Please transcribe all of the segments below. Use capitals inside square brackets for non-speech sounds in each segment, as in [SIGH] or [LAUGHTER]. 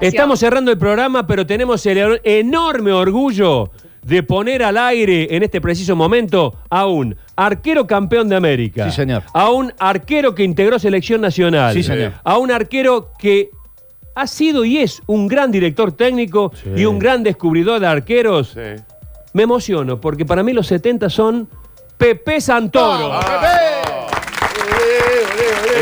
Estamos cerrando el programa, pero tenemos el enorme orgullo de poner al aire en este preciso momento a un arquero campeón de América. Sí, señor. A un arquero que integró selección nacional. Sí, señor. A un arquero que ha sido y es un gran director técnico Sí. y un gran descubridor de arqueros. Sí. Me emociono porque para mí los 70 son Pepe Santoro. Es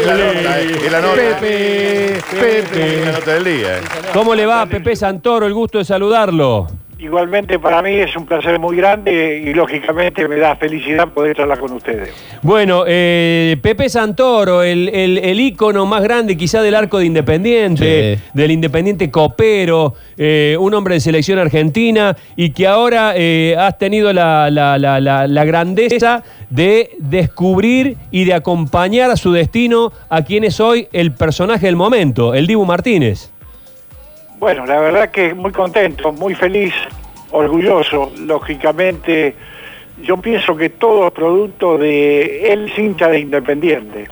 la nota, eh, es la nota. Pepe, Pepe. Es la nota del día. eh. ¿Cómo le va, Pepe Santoro? El gusto de saludarlo. Igualmente para mí es un placer muy grande y lógicamente me da felicidad poder charlar con ustedes. Bueno, eh, Pepe Santoro, el, el, el ícono más grande quizá del arco de Independiente, Sí. del Independiente Copero, eh, un hombre de selección argentina y que ahora eh, has tenido la, la- la- la- la grandeza de descubrir y de acompañar a su destino a quien es hoy el personaje del momento, el Dibu Martínez. Bueno, la verdad que muy contento, muy feliz, orgulloso, lógicamente. Yo pienso que todo es producto de él hincha de Independiente.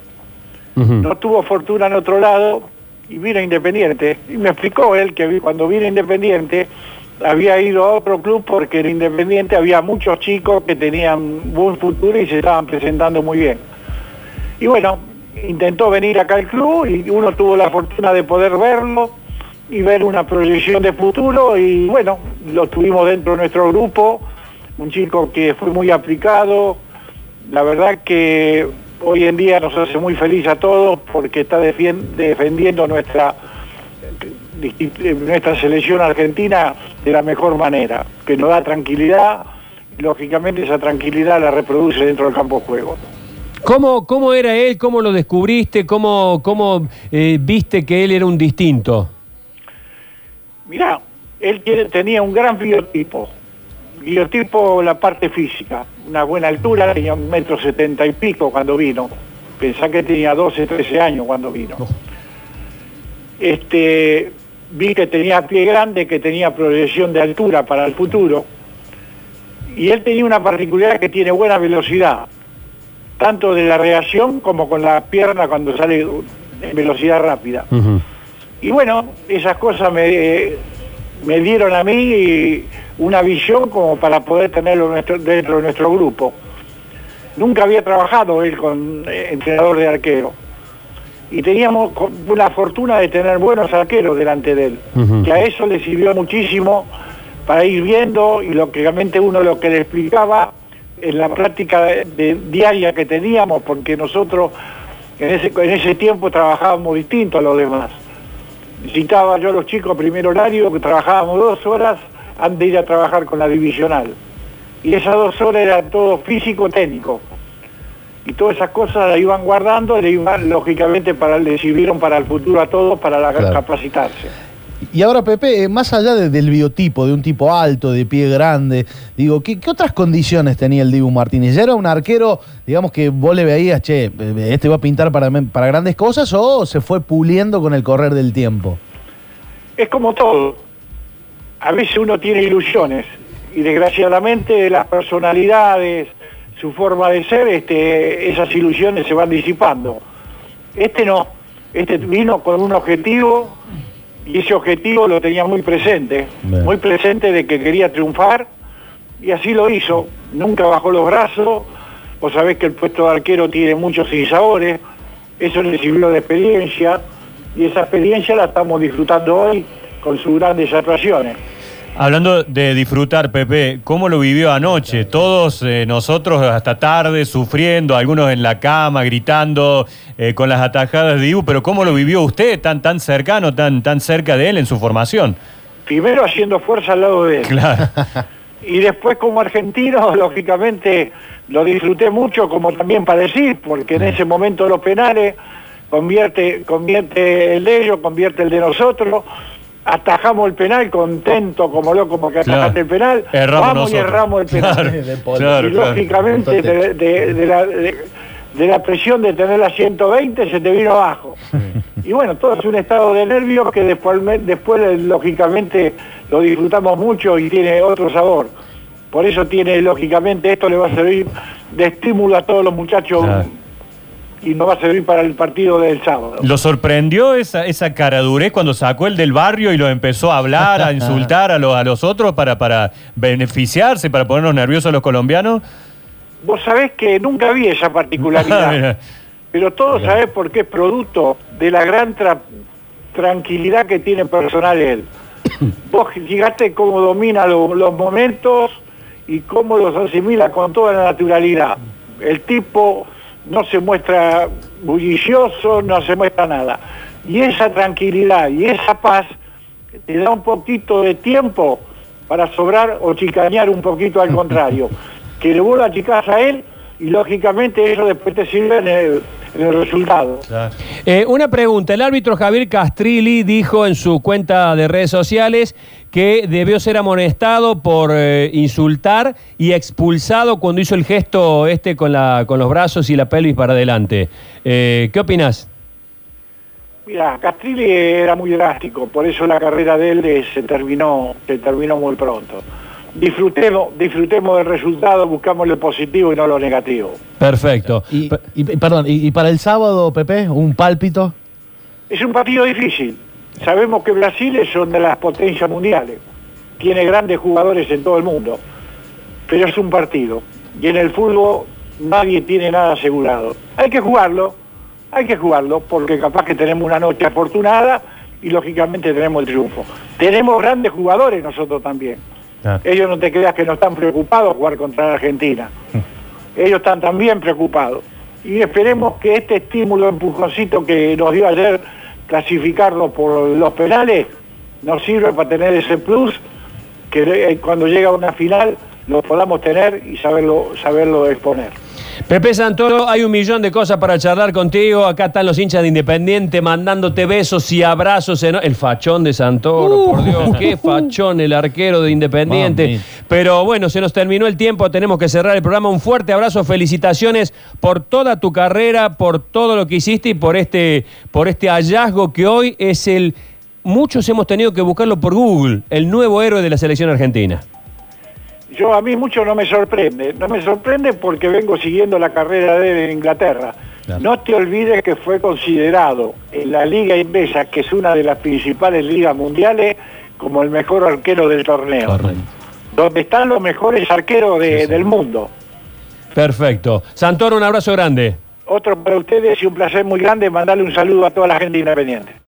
No tuvo fortuna en otro lado y vino a Independiente. Y me explicó él que cuando vino a Independiente había ido a otro club porque en Independiente había muchos chicos que tenían buen futuro y se estaban presentando muy bien. Y bueno, intentó venir acá al club y uno tuvo la fortuna de poder verlo y ver una proyección de futuro y bueno, lo tuvimos dentro de nuestro grupo, un chico que fue muy aplicado, la verdad que hoy en día nos hace muy feliz a todos porque está defendiendo nuestra nuestra selección argentina de la mejor manera, que nos da tranquilidad, lógicamente esa tranquilidad la reproduce dentro del campo de juego. ¿Cómo, ¿Cómo era él? ¿Cómo lo descubriste? ¿Cómo, cómo eh, viste que él era un distinto? Mirá, él tiene- tenía un gran biotipo. Biotipo la parte física, una buena altura, tenía un metro setenta y pico cuando vino. Pensá que tenía 12, 13 años cuando vino. Este, vi que tenía pie grande, que tenía proyección de altura para el futuro. Y él tenía una particularidad que tiene buena velocidad, tanto de la reacción como con la pierna cuando sale en velocidad rápida. Y bueno, esas cosas me, me dieron a mí una visión como para poder tenerlo nuestro- dentro de nuestro grupo. Nunca había trabajado él con eh, entrenador de arquero. Y teníamos la fortuna de tener buenos arqueros delante de él. Que a eso le sirvió muchísimo para ir viendo y lógicamente uno lo que le explicaba en la práctica de- de- diaria que teníamos, porque nosotros en ese, en ese tiempo trabajábamos distinto a los demás. Citaba yo a los chicos primer horario que trabajábamos dos horas antes de ir a trabajar con la divisional. Y esas dos horas eran todo físico-técnico. Y todas esas cosas las iban guardando, le iban, lógicamente para, le sirvieron para el futuro a todos para la- Claro. capacitarse. Y ahora, Pepe, eh, más allá de- del biotipo, de un tipo alto, de pie grande, digo, ¿qué, otras condiciones tenía el Dibu Martínez? ¿Ya era un arquero, digamos, que vos le veías, che, eh, este va a pintar para, para grandes cosas o se fue puliendo con el correr del tiempo? Es como todo. A veces uno tiene ilusiones y desgraciadamente las personalidades, su forma de ser, este, esas ilusiones se van disipando. Este no, este vino con un objetivo y ese objetivo lo tenía muy presente, Bien. muy presente de que quería triunfar y así lo hizo. Nunca bajó los brazos, vos sabés que el puesto de arquero tiene muchos sinsabores, eso le sirvió de experiencia y esa experiencia la estamos disfrutando hoy con sus grandes actuaciones. Hablando de disfrutar, Pepe, ¿cómo lo vivió anoche? Todos eh, nosotros hasta tarde sufriendo, algunos en la cama, gritando eh, con las atajadas de Dibu, pero ¿cómo lo vivió usted tan, tan cercano, tan, tan cerca de él en su formación? Primero haciendo fuerza al lado de él. Claro. [LAUGHS] Y después como argentino, [LAUGHS] lógicamente, lo disfruté mucho como también para decir, porque en ese momento los penales convierte, convierte el de ellos, convierte el de nosotros, atajamos el penal contento como loco como que Claro. atajaste el penal, Erramos vamos y erramos el penal. Claro, y claro. lógicamente de, de- de la, de- de la presión de tener la 120 se te vino abajo. Y bueno, todo es un estado de nervios que después, después eh, lógicamente lo disfrutamos mucho y tiene otro sabor. Por eso tiene, lógicamente, esto le va a servir de estímulo a todos los muchachos Claro. Y no va a servir para el partido del sábado. ¿Lo sorprendió esa, esa caradurez cuando sacó el del barrio y lo empezó a hablar, a [LAUGHS] insultar a, los a los otros para, para beneficiarse, para ponernos nerviosos a los colombianos? Vos sabés que nunca vi esa particularidad, [LAUGHS] pero todos sabés por qué es producto de la gran tra- tranquilidad que tiene personal él. [COUGHS] Vos fíjate cómo domina lo- los momentos y cómo los asimila con toda la naturalidad. El tipo no se muestra bullicioso, no se muestra nada. Y esa tranquilidad y esa paz te da un poquito de tiempo para sobrar o chicanear un poquito al contrario. [LAUGHS] Que le vos la achicás a él y lógicamente eso después te sirve en el, en el resultado. Eh, una pregunta. El árbitro Javier Castrilli dijo en su cuenta de redes sociales que debió ser amonestado por eh, insultar y expulsado cuando hizo el gesto este con, la, con los brazos y la pelvis para adelante. Eh, ¿Qué opinas? Mira, Castrilli era muy drástico, por eso la carrera de él se terminó, se terminó muy pronto. Disfrutemos, disfrutemos del resultado, buscamos lo positivo y no lo negativo. Perfecto. Y, Pe- y- perdón, y, y para el sábado, Pepe, un pálpito. Es un partido difícil. Sabemos que Brasil es una de las potencias mundiales. Tiene grandes jugadores en todo el mundo. Pero es un partido. Y en el fútbol nadie tiene nada asegurado. Hay que jugarlo, hay que jugarlo, porque capaz que tenemos una noche afortunada y lógicamente tenemos el triunfo. Tenemos grandes jugadores nosotros también. Ah. Ellos no te creas que no están preocupados jugar contra la Argentina. Ellos están también preocupados. Y esperemos que este estímulo, empujoncito que nos dio ayer clasificarlo por los penales, nos sirva para tener ese plus que eh, cuando llega una final lo podamos tener y saberlo, saberlo exponer. Pepe Santoro, hay un millón de cosas para charlar contigo. Acá están los hinchas de Independiente mandándote besos y abrazos. El fachón de Santoro, por Dios, qué fachón el arquero de Independiente. Mami. Pero bueno, se nos terminó el tiempo, tenemos que cerrar el programa. Un fuerte abrazo, felicitaciones por toda tu carrera, por todo lo que hiciste y por este, por este hallazgo que hoy es el... Muchos hemos tenido que buscarlo por Google, el nuevo héroe de la selección argentina. Yo a mí mucho no me sorprende, no me sorprende porque vengo siguiendo la carrera de él en Inglaterra. Claro. No te olvides que fue considerado en la liga inglesa, que es una de las principales ligas mundiales, como el mejor arquero del torneo. Correcto. Donde están los mejores arqueros de- del mundo. Perfecto. Santoro, un abrazo grande. Otro para ustedes y un placer muy grande mandarle un saludo a toda la gente independiente.